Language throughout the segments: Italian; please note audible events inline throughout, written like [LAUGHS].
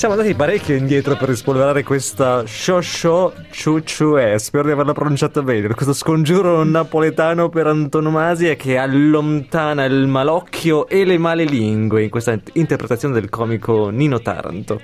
Siamo andati parecchio indietro per rispolverare questa Shosho Chuchue, spero di averla pronunciata bene, questo scongiuro napoletano per antonomasia che allontana il malocchio e le male lingue in questa interpretazione del comico Nino Taranto.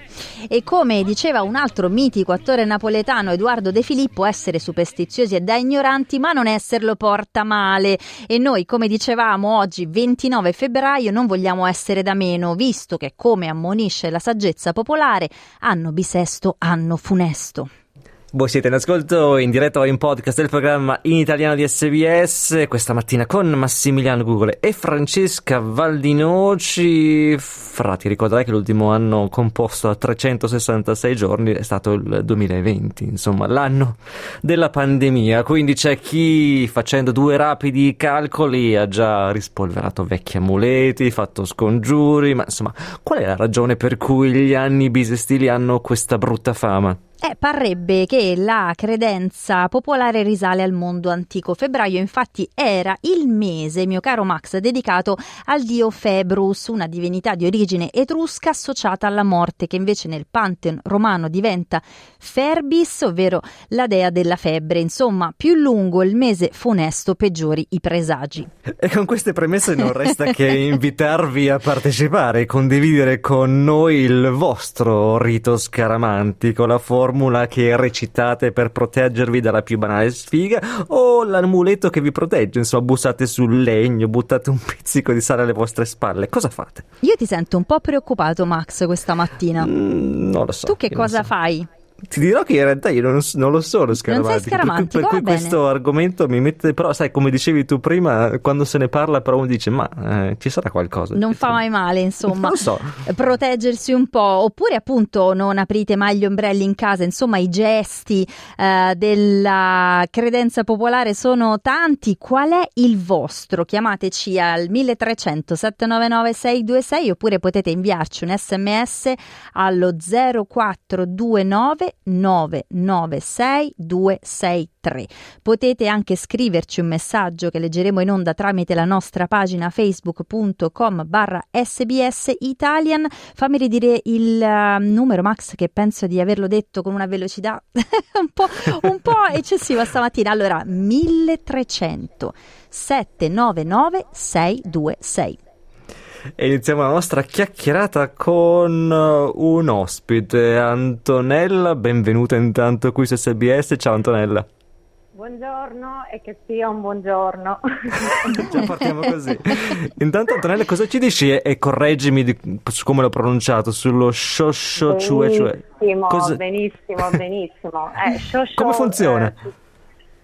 E come diceva un altro mitico attore napoletano, Edoardo De Filippo, essere superstiziosi è da ignoranti, ma non esserlo porta male. E noi, come dicevamo oggi, 29 febbraio, non vogliamo essere da meno, visto che, come ammonisce la saggezza popolare, particolare anno bisesto, anno funesto. Voi siete in ascolto in diretta o in podcast del programma in italiano di SBS questa mattina con Massimiliano Google e Francesca Valdinoci. Fra, ti ricorderai che l'ultimo anno composto a 366 giorni è stato il 2020, insomma l'anno della pandemia, quindi c'è chi facendo due rapidi calcoli ha già rispolverato vecchi amuleti, fatto scongiuri, ma insomma qual è la ragione per cui gli anni bisestili hanno questa brutta fama? Eh, parrebbe che la credenza popolare risale al mondo antico. Febbraio infatti era il mese, mio caro Max, dedicato al dio Februs, una divinità di origine etrusca associata alla morte, che invece nel Pantheon romano diventa Ferbis, ovvero la dea della febbre. Insomma, più lungo il mese funesto, peggiori i presagi. E con queste premesse non resta [LAUGHS] che invitarvi a partecipare e condividere con noi il vostro rito scaramantico, la forma formula che recitate per proteggervi dalla più banale sfiga o l'amuleto che vi protegge, insomma bussate sul legno, buttate un pizzico di sale alle vostre spalle, cosa fate? Io ti sento un po' preoccupato Max questa mattina. Mm, non lo so. Tu che cosa so. fai? Ti dirò che in realtà io non, non lo sono scaramantico. Per, per cui questo argomento mi mette. Però, sai, come dicevi tu prima, quando se ne parla, però uno dice: Ma eh, ci sarà qualcosa. Non fa mai male, insomma. Non so. Proteggersi un po'. Oppure, appunto, non aprite mai gli ombrelli in casa. Insomma, i gesti eh, della credenza popolare sono tanti. Qual è il vostro? Chiamateci al 1300 799 626 oppure potete inviarci un sms allo 0429 996 263. Potete anche scriverci un messaggio che leggeremo in onda tramite la nostra pagina facebook.com barra sbs italian. Fammi ridire il uh, numero Max che penso di averlo detto con una velocità [LAUGHS] un, po', un po' eccessiva stamattina. Allora 1300 799 626 e iniziamo la nostra chiacchierata con uh, un ospite, Antonella. Benvenuta intanto qui su SBS. Ciao Antonella. Buongiorno e che sia un buongiorno. [LAUGHS] Già partiamo così. Intanto Antonella cosa ci dici e, correggimi di, su come l'ho pronunciato, sullo shosho cioè cioè. Benissimo, benissimo, benissimo. Eh, shosho, come funziona? Eh,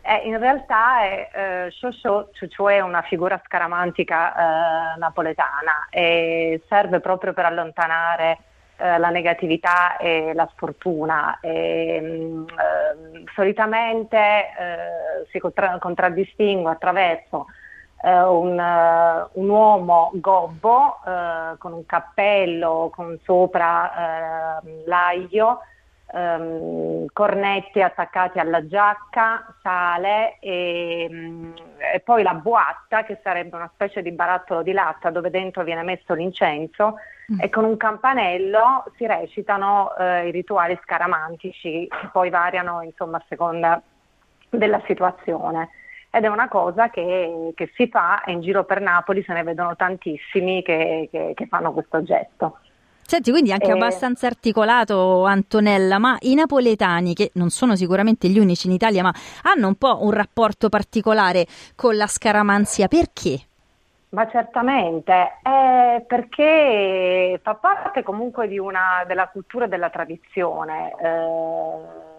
eh, in realtà è eh, Shosho è una figura scaramantica eh, napoletana e serve proprio per allontanare eh, la negatività e la sfortuna. E, mh, eh, solitamente eh, si contra- contraddistingue attraverso un, un, uomo gobbo con un cappello con sopra l'aglio um, cornetti attaccati alla giacca, sale e, um, e, poi la boatta che sarebbe una specie di barattolo di latta dove dentro viene messo l'incenso mm. e con un campanello si recitano uh, i rituali scaramantici che poi variano insomma a seconda della situazione ed è una cosa che, che, si fa e in giro per Napoli se ne vedono tantissimi che, che, che fanno questo gesto. Senti, quindi anche eh, abbastanza articolato Antonella, ma i napoletani, che non sono sicuramente gli unici in Italia, ma hanno un po' un rapporto particolare con la scaramanzia, perché? Ma certamente, eh, perché fa parte comunque una, della cultura e della tradizione. Eh,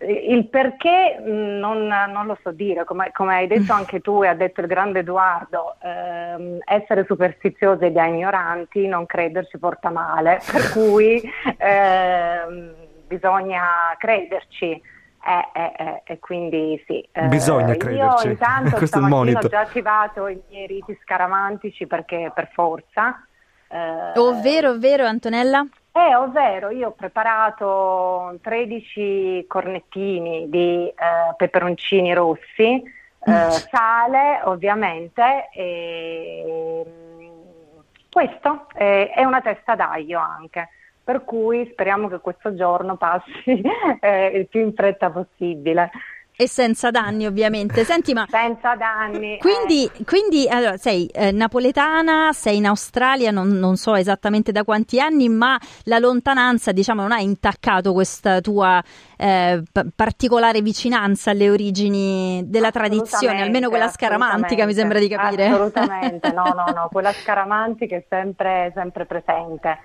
il perché mm, non, non, lo so dire, come, come, hai detto anche tu e ha detto il grande Edoardo, ehm, essere superstiziosi e da ignoranti, non crederci porta male, [LAUGHS] per cui ehm, bisogna crederci. Eh, eh, eh, e quindi sì. Eh, Bisogna crederci. Io intanto [LAUGHS] Questo è il stamattina ho già attivato i miei riti scaramantici perché per forza. eh, Ovvero, ovvero, Antonella? Eh, ovvero io ho preparato 13 cornettini di eh, peperoncini rossi, eh, sale ovviamente e mm, questo è, è una testa d'aglio anche, per cui speriamo che questo giorno passi [LAUGHS] eh, il più in fretta possibile, E senza danni, ovviamente. Senti, ma senza danni. eh. quindi, quindi allora, sei eh, napoletana, sei in Australia, non, non so esattamente da quanti anni, ma la lontananza, diciamo, non ha intaccato questa tua eh, p- particolare vicinanza alle origini della tradizione, almeno quella scaramantica, mi sembra di capire. Assolutamente, [LAUGHS] no, no, no, quella scaramantica è sempre, sempre presente.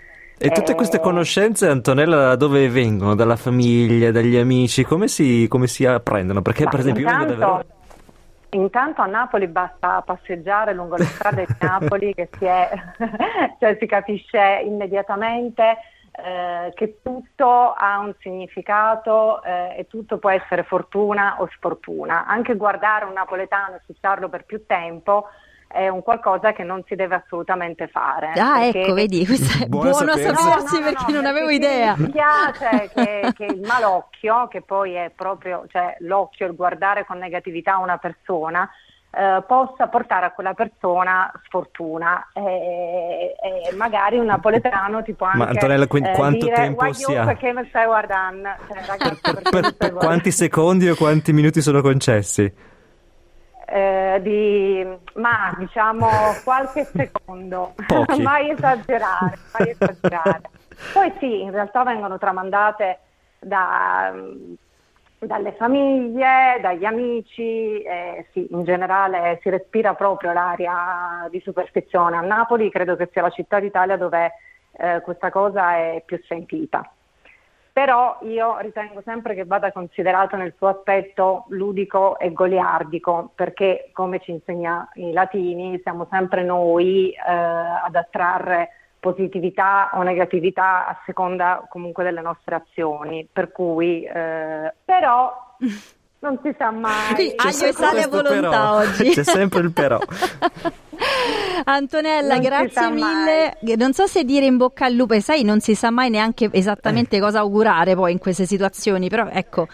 E tutte queste Eh, conoscenze, Antonella, da dove vengono? Dalla famiglia, dagli amici? Come si, come si apprendono? Perché, Ma per esempio, io vengo da intanto, intanto a Napoli basta passeggiare lungo le strade di [LAUGHS] Napoli che si, è, [LAUGHS] cioè si capisce immediatamente eh, che tutto ha un significato eh, e tutto può essere fortuna o sfortuna. Anche guardare un napoletano e associarlo per più tempo è un qualcosa che non si deve assolutamente fare. Ah, perché- ecco, vedi, questo è [LAUGHS] Buono buono a sapersi. sapersi perché non avevo perché idea. Mi piace [LAUGHS] che, che il malocchio, che poi è proprio cioè, l'occhio, il guardare con negatività una persona, eh, possa portare a quella persona sfortuna e, e magari un napoletano ti può anche Ma, Antonella, quindi eh, quanto dire, tempo "Guagliò, si ha?" perché mi stai guardando Cioè, ragazzi, Per, per- per guardando? quanti secondi o quanti minuti sono concessi? Eh, di, ma diciamo qualche [LAUGHS] secondo, [LAUGHS] mai esagerare, mai esagerare. Poi sì, in realtà vengono tramandate da, dalle famiglie, dagli amici, eh, sì, in generale si respira proprio l'aria di superstizione. A Napoli credo che sia la città d'Italia dove eh, questa cosa è più sentita. Però io ritengo sempre che vada considerato nel suo aspetto ludico e goliardico, perché come ci insegna i latini, siamo sempre noi eh, ad attrarre positività o negatività a seconda comunque delle nostre azioni. Per cui, eh, però, [LAUGHS] non si sa mai. Sì, aglio e sale a volontà però. oggi. C'è sempre il però. [LAUGHS] Antonella, Non grazie mille. Non so se dire in bocca al lupo, e sai, non si sa mai neanche esattamente cosa augurare poi in queste situazioni, però ecco.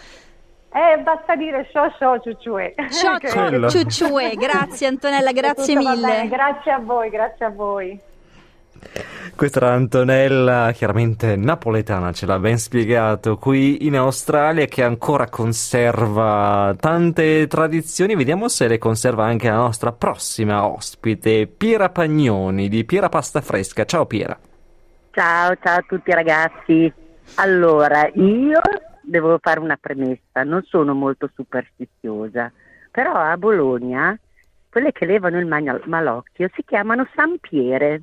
Eh, basta dire ciao ciao ciuciue. Ciao ciucciue, grazie Antonella, grazie bene. mille. Grazie a voi, grazie a voi. Questa era Antonella, chiaramente napoletana, ce l'ha ben spiegato, qui in Australia che ancora conserva tante tradizioni. Vediamo se le conserva anche la nostra prossima ospite, Piera Pagnoni di Piera Pasta Fresca. Ciao Piera. Ciao, ciao a tutti ragazzi. Allora, io devo fare una premessa, non sono molto superstiziosa, però a Bologna quelle che levano il malocchio si chiamano Sampiere.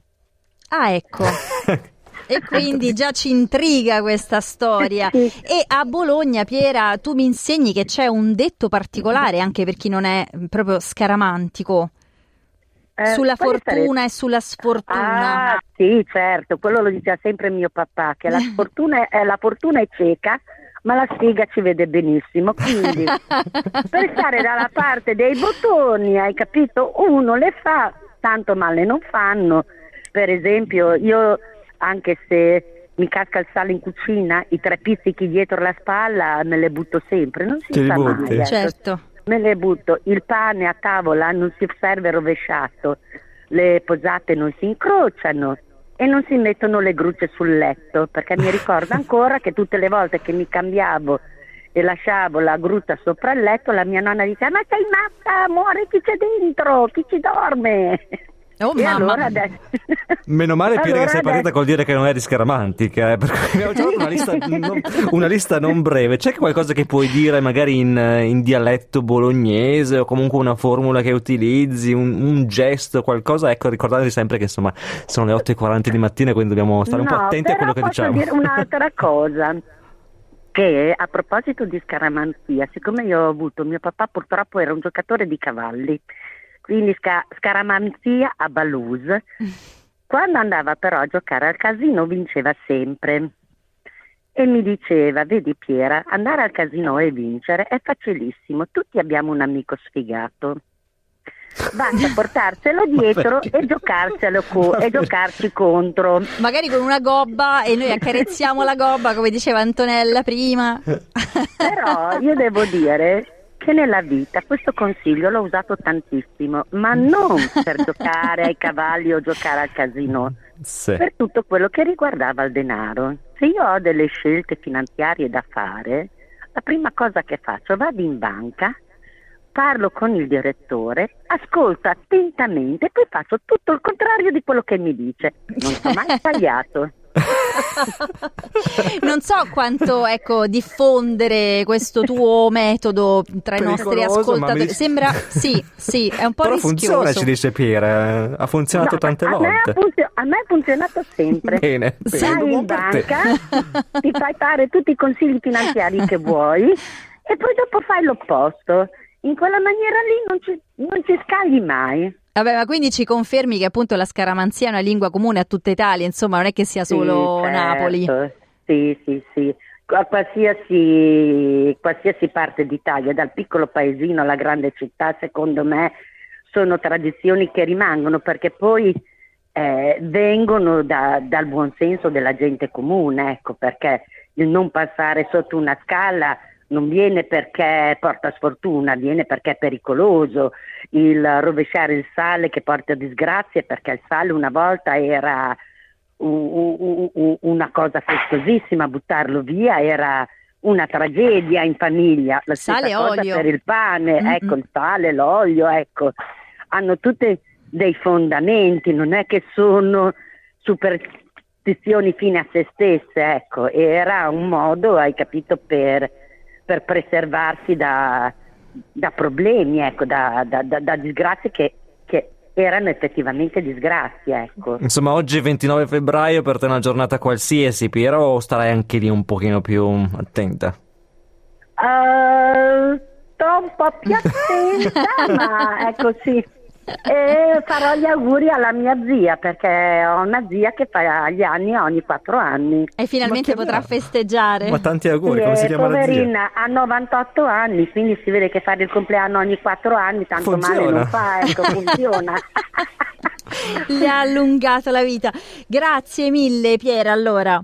Ah, ecco. [LAUGHS] E quindi già ci intriga questa storia. Sì. E a Bologna, Piera, tu mi insegni che c'è un detto particolare anche per chi non è proprio scaramantico Eh, sulla fortuna e sulla sfortuna. Ah, sì, certo, quello lo diceva sempre mio papà, che la, [LAUGHS] sfortuna è, la fortuna è cieca, ma la sfiga ci vede benissimo. Quindi, [LAUGHS] per stare dalla parte dei bottoni, hai capito? Uno le fa, tanto male non fanno. Per esempio, io, anche se mi casca il sale in cucina, i tre pizzichi dietro la spalla me le butto sempre, non si Te butti? mai. ecco. Certo. Me le butto, il pane a tavola non si serve rovesciato, le posate non si incrociano e non si mettono le grucce sul letto, perché mi ricordo [LAUGHS] ancora che tutte le volte che mi cambiavo e lasciavo la gruta sopra il letto, la mia nonna diceva ma sei matta, muore chi c'è dentro, chi ci dorme. Oh, e mamma. allora adesso... [LAUGHS] Meno male Piera Allora che sei partita adesso- col dire che non eri scaramantica, eh, [LAUGHS] perché abbiamo già una lista, [LAUGHS] non, una lista non breve. C'è qualcosa che puoi dire magari in, in dialetto bolognese o comunque una formula che utilizzi, un, un gesto, qualcosa? Ecco, ricordatevi sempre che insomma sono le 8.40 di mattina, quindi dobbiamo stare un po' No, attenti a quello che posso diciamo. dire un'altra cosa. Che a proposito di scaramanzia, siccome io ho avuto mio papà purtroppo era un giocatore di cavalli, quindi sca- scaramanzia a Baluse. [LAUGHS] Quando andava però a giocare al casino vinceva sempre. e mi diceva, vedi Piera, andare al casino e vincere è facilissimo, tutti abbiamo un amico sfigato. Basta [LAUGHS] portarselo dietro e giocarselo co- e giocarci contro. Magari con una gobba e noi accarezziamo la gobba, come diceva Antonella prima. Però io devo dire che nella vita questo consiglio l'ho usato tantissimo, ma non per [LAUGHS] giocare ai cavalli o giocare al casino, Sì. per tutto quello che riguardava il denaro. Se io ho delle scelte finanziarie da fare, la prima cosa che faccio, vado in banca, parlo con il direttore, ascolto attentamente e poi faccio tutto il contrario di quello che mi dice. Non sono mai [LAUGHS] sbagliato. [LAUGHS] Non so quanto ecco, diffondere questo tuo metodo tra i nostri Pericoloso, ascoltatori. mi Sembra sì, sì, è un po' Però rischioso. funziona, ci dice Piera. Ha funzionato No, tante a, volte. Me funzio- a me ha funzionato sempre. [LAUGHS] Bene, bene, Vai in banca, ti fai fare tutti i consigli finanziari che vuoi [LAUGHS] e poi dopo fai l'opposto. In quella maniera lì non ci, non ci scagli mai. Vabbè, ma quindi ci confermi che appunto la scaramanzia è una lingua comune a tutta Italia, insomma, non è che sia solo Sì, certo. Napoli. Sì, sì, sì. A qualsiasi, qualsiasi parte d'Italia, dal piccolo paesino alla grande città, secondo me sono tradizioni che rimangono perché poi eh, vengono da- dal buonsenso della gente comune, ecco, perché il non passare sotto una scala non viene perché porta sfortuna, viene perché è pericoloso, il rovesciare il sale che porta disgrazie perché il sale una volta era u- u- u- una cosa festosissima, buttarlo via era una tragedia in famiglia. La Sale e olio. per il pane, Mm-mm. ecco, il sale, l'olio, ecco, hanno tutti dei fondamenti, non è che sono superstizioni fine a se stesse, ecco, era un modo, hai capito, per, per preservarsi da, da problemi, ecco, da, da- da- disgrazie che, che erano effettivamente disgrazie, ecco. Insomma, oggi 29 febbraio per te è una giornata qualsiasi, Piero, o starai anche lì un pochino più attenta? Eh, sto un po' più attenta, [LAUGHS] ma ecco sì. [LAUGHS] E farò gli auguri alla mia zia perché ho una zia che fa gli anni ogni quattro anni. E finalmente potrà bello. festeggiare. Ma tanti auguri, Sì, come si chiama la zia? poverina ha 98 anni, quindi si vede che fare il compleanno ogni quattro anni tanto male Funziona. non fa, ecco, funziona. [LAUGHS] Le ha allungato la vita. Grazie mille, Piera. Allora,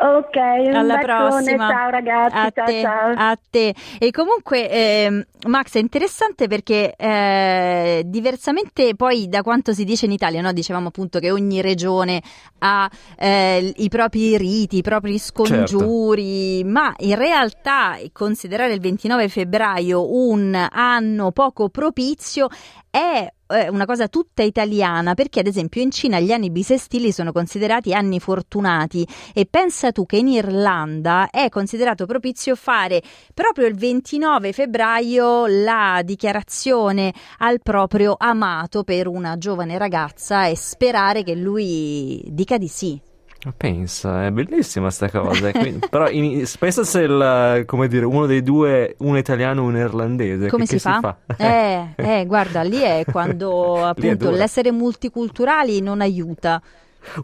ok, un alla bacione, prossima. ciao ragazzi, a ciao te, ciao. a te. E comunque, ehm, Max, è interessante perché eh, diversamente poi da quanto si dice in Italia, no? dicevamo appunto che ogni regione ha eh, i propri riti, i propri scongiuri, ma in realtà considerare il 29 febbraio un anno poco propizio è una cosa tutta italiana perché ad esempio in Cina gli anni bisestili sono considerati anni fortunati e pensa tu che in Irlanda è considerato propizio fare proprio il 29 febbraio la dichiarazione al proprio amato per una giovane ragazza e sperare che lui dica di sì. Pensa, è bellissima sta cosa. e quindi- però in- pensa se il, come dire, uno dei due, uno italiano e uno irlandese. Come che, si, che fa? [LAUGHS] Eh, eh, guarda, lì è quando [LAUGHS] appunto dura. l'essere multiculturali non aiuta.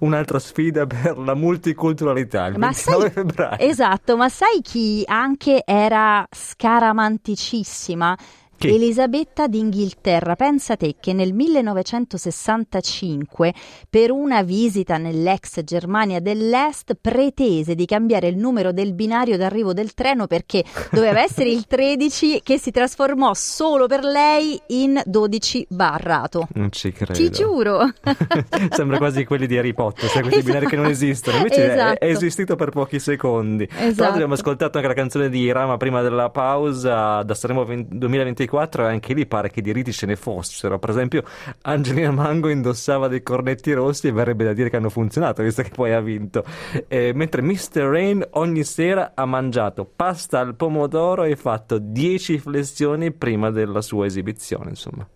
Un'altra sfida per la multiculturalità, il Ma 29 sai, febbraio. esatto, ma sai chi anche era scaramanticissima? Chi? Elisabetta d'Inghilterra, pensa te che nel 1965 per una visita nell'ex Germania dell'Est pretese di cambiare il numero del binario d'arrivo del treno perché [LAUGHS] doveva essere il 13 che si trasformò solo per lei in 12 barrato. Non ci credo. Ti giuro. [LAUGHS] Sembra quasi quelli di Harry Potter, sai, questi Esatto. binari che non esistono. Invece è- Esatto. è, esistito per pochi secondi. Tra Esatto. l'altro abbiamo ascoltato anche la canzone di Rama prima della pausa da Sanremo 20- 2024 e anche lì pare che di riti ce ne fossero. Per esempio Angelina Mango indossava dei cornetti rossi e verrebbe da dire che hanno funzionato, visto che poi ha vinto. Eh, mentre Mr. Rain ogni sera ha mangiato pasta al pomodoro e fatto 10 flessioni prima della sua esibizione, insomma.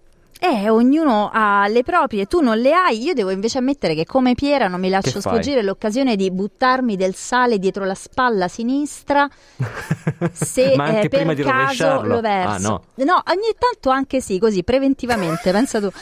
Eh, Eh, ognuno ha le proprie, tu non le hai, io devo invece ammettere che come Piera non mi lascio sfuggire l'occasione di buttarmi del sale dietro la spalla sinistra se [LAUGHS] eh, per caso lo verso. Ah, no. no, ogni tanto anche sì, così preventivamente, pensa tu. [LAUGHS]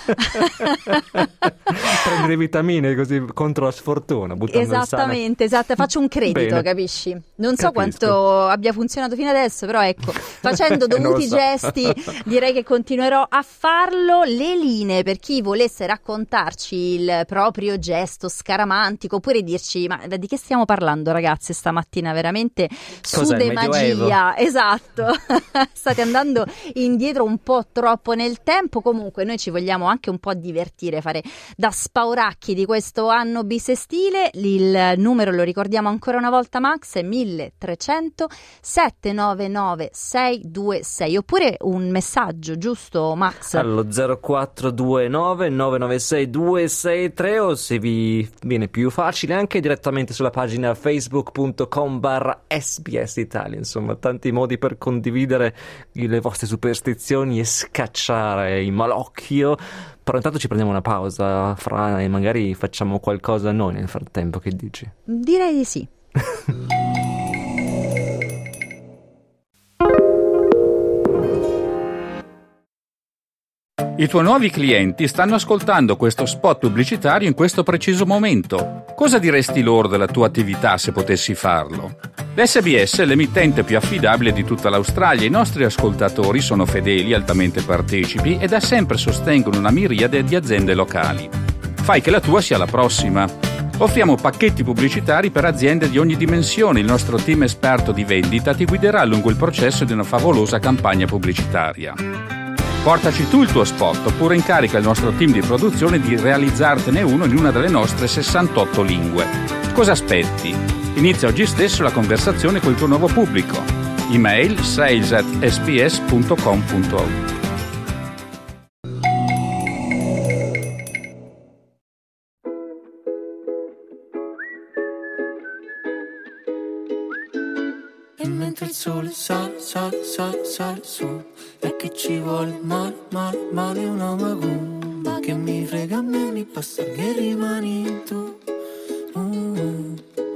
Prendi le vitamine così contro la sfortuna, buttando Esattamente, esatto, faccio un credito, Bene. capisci? Non so Capisco. quanto abbia funzionato fino adesso, però ecco, [LAUGHS] facendo lo dovuti so. gesti direi che continuerò a farlo. Le linee per chi volesse raccontarci il proprio gesto scaramantico oppure dirci ma di che stiamo parlando ragazzi stamattina veramente su de magia, [LAUGHS] esatto. [LAUGHS] State andando indietro un po' troppo nel tempo, comunque noi ci vogliamo anche un po' divertire, fare da spauracchi di questo anno bisestile. Il numero lo ricordiamo ancora una volta Max è 1300 799 626 oppure un messaggio, giusto Max? Allo 0429 996 263 o se vi viene più facile anche direttamente sulla pagina facebook.com barra sbs Italia insomma tanti modi per condividere le vostre superstizioni e scacciare il malocchio però intanto ci prendiamo una pausa fra e magari facciamo qualcosa noi nel frattempo che dici? Direi di sì. [LAUGHS] I tuoi nuovi clienti stanno ascoltando questo spot pubblicitario in questo preciso momento. Cosa diresti loro della tua attività se potessi farlo? L'SBS è l'emittente più affidabile di tutta l'Australia. I nostri ascoltatori sono fedeli, altamente partecipi e da sempre sostengono una miriade di aziende locali. Fai che la tua sia la prossima. Offriamo pacchetti pubblicitari per aziende di ogni dimensione. Il nostro team esperto di vendita ti guiderà lungo il processo di una favolosa campagna pubblicitaria. Portaci tu il tuo spot oppure incarica il nostro team di produzione di realizzartene uno in una delle nostre 68 lingue. Cosa aspetti? Inizia oggi stesso la conversazione col tuo nuovo pubblico. Email sales at sps.com.au sole sale, sale, sale, sale su. E che ci vuole male, male, male una macumba Che mi frega a me, mi basta che rimani tu. Uh, uh, uh.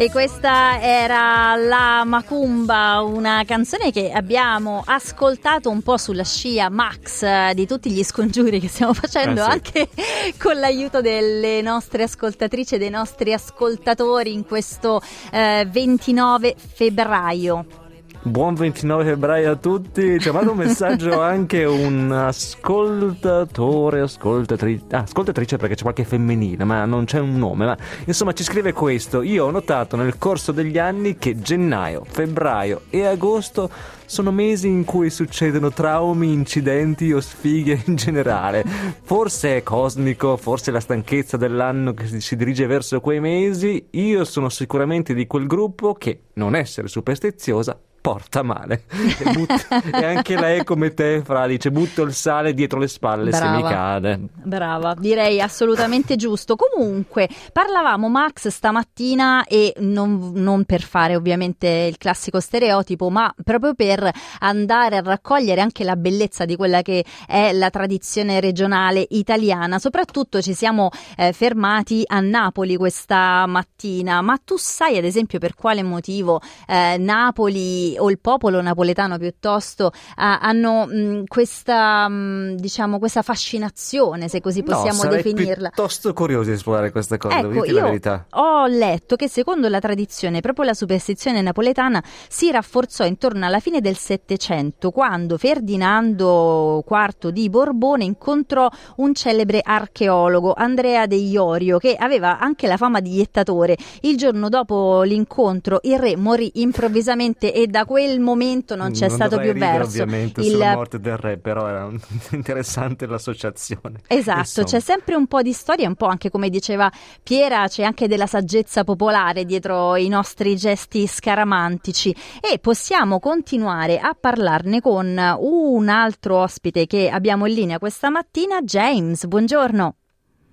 E questa era La Macumba, una canzone che abbiamo ascoltato un po' sulla scia Max eh, di tutti gli scongiuri che stiamo facendo Eh sì. anche [LAUGHS] con l'aiuto delle nostre ascoltatrici e dei nostri ascoltatori in questo eh, 29 febbraio. Buon 29 febbraio a tutti. Ci ha mandato un messaggio [LAUGHS] anche un ascoltatore, ascoltatrice, ah, ascoltatrice perché c'è qualche femminile, ma non c'è un nome. Ma insomma, ci scrive questo. Io ho notato nel corso degli anni che gennaio, febbraio e agosto sono mesi in cui succedono traumi, incidenti o sfighe in generale. Forse è cosmico, forse è la stanchezza dell'anno che si- si dirige verso quei mesi. Io sono sicuramente di quel gruppo che non essere superstiziosa porta male. E, but- [LAUGHS] e anche lei come te, Fra, dice butto il sale dietro le spalle se mi Brava. cade. Brava, direi assolutamente giusto. Comunque, parlavamo Max stamattina e non, non per fare ovviamente il classico stereotipo, ma proprio per andare a raccogliere anche la bellezza di quella che è la tradizione regionale italiana. Soprattutto ci siamo eh, fermati a Napoli questa mattina, ma tu sai ad esempio per quale motivo eh, Napoli o il popolo napoletano piuttosto ha- hanno mh, questa, mh, diciamo, questa fascinazione, se così possiamo no, definirla. piuttosto curioso di esplorare questa cosa, devo Ecco, dirti la verità. ho letto che secondo la tradizione, proprio la superstizione napoletana si rafforzò intorno alla fine del Settecento, quando Ferdinando IV di Borbone incontrò un celebre archeologo, Andrea De Iorio, che aveva anche la fama di iettatore. Il giorno dopo l'incontro il re morì improvvisamente e da quel momento non c'è stato dovrei più ridere, verso. Ovviamente, Il- sulla morte del re, però era un- [LAUGHS] interessante l'associazione. Esatto, Insomma. c'è sempre un po' di storia, un po' anche come diceva Piera, c'è anche della saggezza popolare dietro i nostri gesti scaramantici e possiamo continuare a parlarne con un altro ospite che abbiamo in linea questa mattina, James. Buongiorno.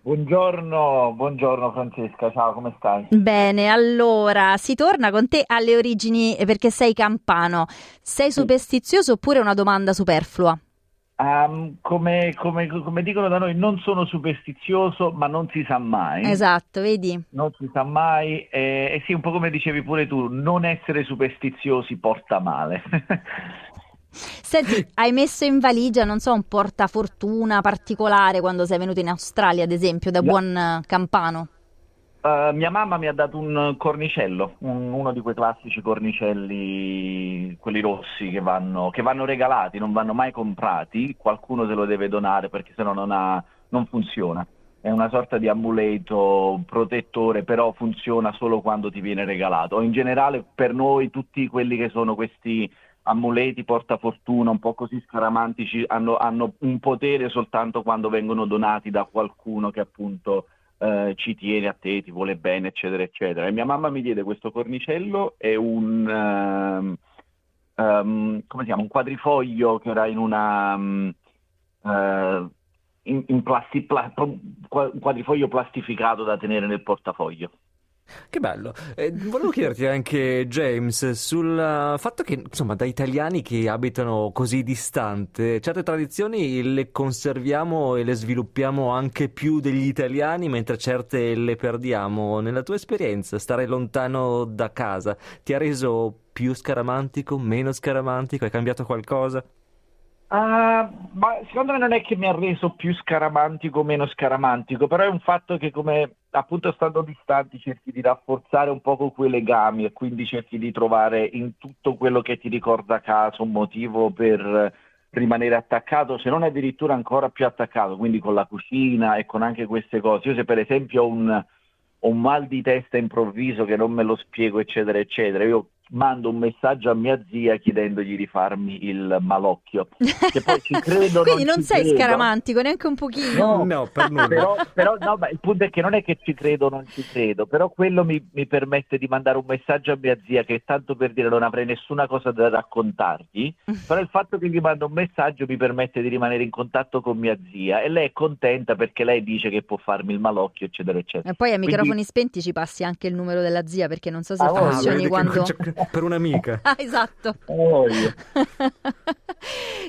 Buongiorno, buongiorno Francesca, ciao, come stai? Bene, allora si torna con te alle origini eh, perché sei campano. Sei superstizioso oppure una domanda superflua? Um, come, come, come, dicono da noi, non sono superstizioso, ma non si sa mai. Esatto, vedi? Non si sa mai. E, e sì, un po' come dicevi pure tu, non essere superstiziosi porta male. [LAUGHS] Senti, [LAUGHS] hai messo in valigia, non so, un portafortuna particolare quando sei venuto in Australia, ad esempio, da yeah. buon campano? Uh, mia mamma mi ha dato un cornicello, un, uno di quei classici cornicelli, quelli rossi che vanno, che vanno, regalati, non vanno mai comprati, qualcuno se lo deve donare perché sennò non, ha, non funziona. È una sorta di amuleto protettore, però funziona solo quando ti viene regalato. in generale per noi tutti quelli che sono questi amuleti portafortuna un po' così scaramantici hanno, hanno un potere soltanto quando vengono donati da qualcuno che appunto eh, ci tiene a te, ti vuole bene, eccetera, eccetera. E mia mamma mi diede questo cornicello e un, um, um, come si chiama, un quadrifoglio che era in una... Um, uh, in, in plasti, pla, un quadrifoglio plastificato da tenere nel portafoglio. Che bello. Eh, volevo chiederti anche, James, sul fatto che, insomma, da italiani che abitano così distante, certe tradizioni le conserviamo e le sviluppiamo anche più degli italiani, mentre certe le perdiamo. Nella tua esperienza, stare lontano da casa ti ha reso più scaramantico, meno scaramantico? Hai cambiato qualcosa? Uh, ma secondo me non è che mi ha reso più scaramantico o meno scaramantico, però è un fatto che come appunto stando distanti cerchi di rafforzare un po' quei legami e quindi cerchi di trovare in tutto quello che ti ricorda casa un motivo per rimanere attaccato, se non addirittura ancora più attaccato, quindi con la cucina e con anche queste cose. Io se per esempio ho un, ho un mal di testa improvviso che non me lo spiego, eccetera, eccetera, io mando un messaggio a mia zia chiedendogli di farmi il malocchio. Che poi ci credo, [LAUGHS] Quindi non, non sei credo. scaramantico neanche un pochino. No, no per nulla. Però, però no, il punto è che non è che ci credo o non ci credo, però quello mi, mi, permette di mandare un messaggio a mia zia che tanto per dire non avrei nessuna cosa da raccontargli, [LAUGHS] però il fatto che gli mando un messaggio mi permette di rimanere in contatto con mia zia e lei è contenta perché lei dice che può farmi il malocchio, eccetera, eccetera. E poi a microfoni Quindi... spenti ci passi anche il numero della zia perché non so se ah, funzioni quando... per un'amica. [LAUGHS] Ah, esatto. [LAUGHS]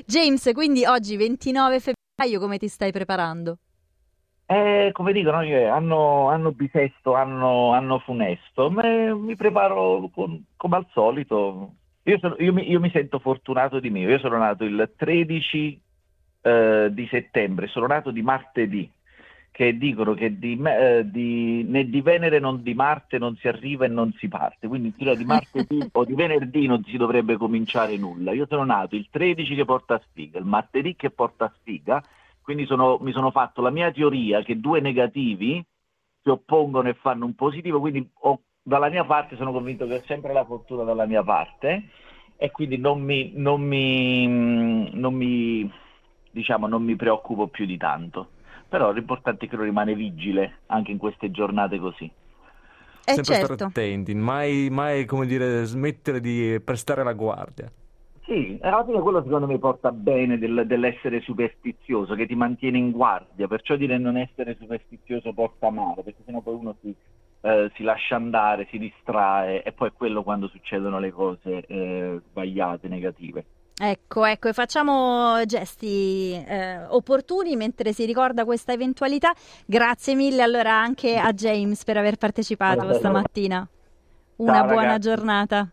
James, quindi oggi 29 febbraio come ti stai preparando? Eh, come dicono, hanno, hanno bisesto, hanno, hanno funesto, Ma mi preparo con, come al solito. Io, sono, io, mi, io, mi, sento fortunato di mio, io sono nato il 13 eh, di settembre, sono nato di martedì che dicono che di, eh, di, né di Venere né di Marte non si arriva e non si parte, quindi di martedì o di venerdì non si dovrebbe cominciare nulla. Io sono nato il 13 che porta sfiga, il martedì che porta sfiga, quindi sono, mi sono fatto la mia teoria che due negativi si oppongono e fanno un positivo, quindi ho, dalla mia parte sono convinto che ho sempre la fortuna dalla mia parte e quindi non mi, non mi, non mi, diciamo, non mi preoccupo più di tanto però l'importante è che lo rimane vigile anche in queste giornate così. Eh Sempre certo. stare attenti, mai, mai come dire, smettere di prestare la guardia. Sì, alla fine quello secondo me porta bene del, dell'essere superstizioso, che ti mantiene in guardia, perciò dire non essere superstizioso porta male, perché sennò poi uno si, eh, si lascia andare, si distrae e poi è quello quando succedono le cose eh, sbagliate, negative. Ecco, ecco, e facciamo gesti eh, opportuni mentre si ricorda questa eventualità. Grazie mille allora anche a James per aver partecipato stamattina. Una Ciao, buona ragazzi. giornata.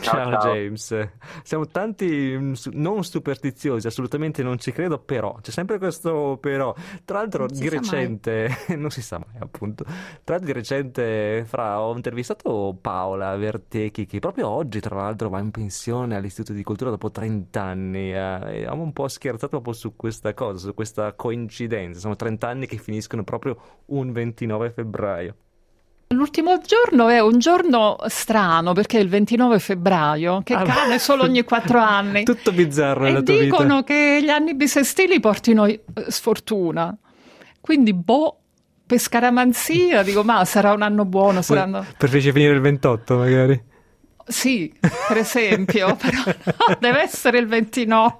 Ciao, ciao. James, siamo tanti mm, non superstiziosi, assolutamente non ci credo, però c'è sempre questo però. Tra l'altro di recente, [LAUGHS] non si sa mai appunto, tra l'altro di recente fra, ho intervistato Paola Vertechi che proprio oggi tra l'altro va in pensione all'Istituto di Cultura dopo 30 anni eh, e abbiamo un po' scherzato proprio su questa cosa, su questa coincidenza, sono 30 anni che finiscono proprio un 29 febbraio. L'ultimo giorno è un giorno strano perché è il 29 febbraio, che Ah, cade solo ogni quattro anni. [LAUGHS] Tutto bizzarro E tua dicono vita. che gli anni bisestili portino eh, sfortuna. Quindi, boh, per scaramanzia, dico, ma sarà un anno buono, saranno... Preferisci finire il 28 magari? Sì, per esempio, [LAUGHS] però no, deve essere il 29.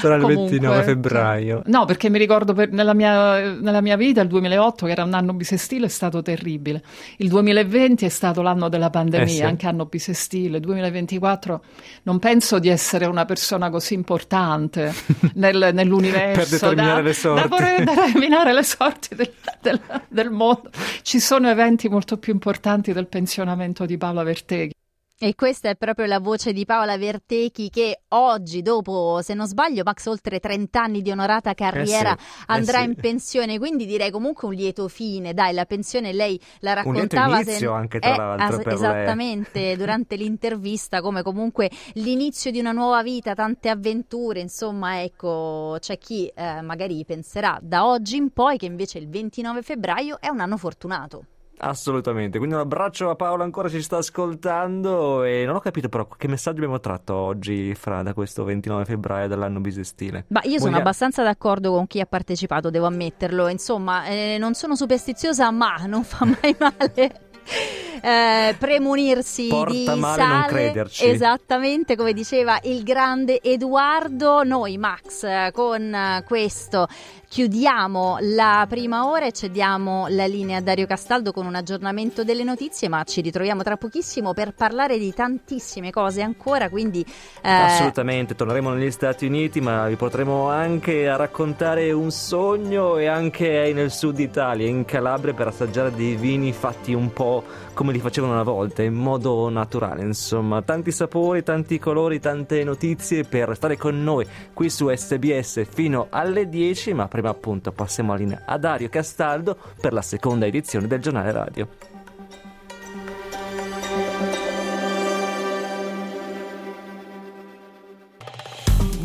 Sarà il Comunque, 29 febbraio. No, perché mi ricordo per- nella, mia, nella mia vita il 2008, che era un anno bisestile, è stato terribile. Il 2020 è stato l'anno della pandemia, Eh sì. anche anno bisestile. Il 2024 non penso di essere una persona così importante [LAUGHS] nel- nell'universo. Per determinare da, le sorti. Da poter determinare le sorti del, del- del mondo. Ci sono eventi molto più importanti del pensionamento di Paola Verteghi. E questa è proprio la voce di Paola Vertechi che oggi, dopo, se non sbaglio, Max, oltre 30 anni di onorata carriera, Eh sì, andrà eh sì. in pensione. Quindi direi comunque un lieto fine. Dai, la pensione lei la Un lieto raccontava. inizio anche, tra Eh, l'altro, lei. esattamente, [LAUGHS] durante l'intervista, come comunque l'inizio di una nuova vita, tante avventure. Insomma, ecco, c'è chi eh, magari penserà da oggi in poi che invece il 29 febbraio è un anno fortunato. Assolutamente, quindi un abbraccio a Paola ancora ci sta ascoltando e non ho capito però che messaggio abbiamo tratto oggi fra da questo 29 febbraio dell'anno bisestile. Ma io sono Voglia- abbastanza d'accordo con chi ha partecipato, devo ammetterlo. Insomma, eh, non sono superstiziosa, ma non fa mai [LAUGHS] male. Eh, premunirsi Porta di male non sale crederci. esattamente come diceva il grande Edoardo noi Max con questo chiudiamo la prima ora e cediamo la linea a Dario Castaldo con un aggiornamento delle notizie ma ci ritroviamo tra pochissimo per parlare di tantissime cose ancora quindi eh, Assolutamente, torneremo negli Stati Uniti, ma vi potremo anche a raccontare un sogno e anche nel sud Italia, in Calabria, per assaggiare dei vini fatti un po' come li facevano una volta, in modo naturale. Insomma, tanti sapori, tanti colori, tante notizie per stare con noi qui su SBS fino alle 10, ma prima appunto passiamo la linea a Dario Castaldo per la seconda edizione del giornale radio.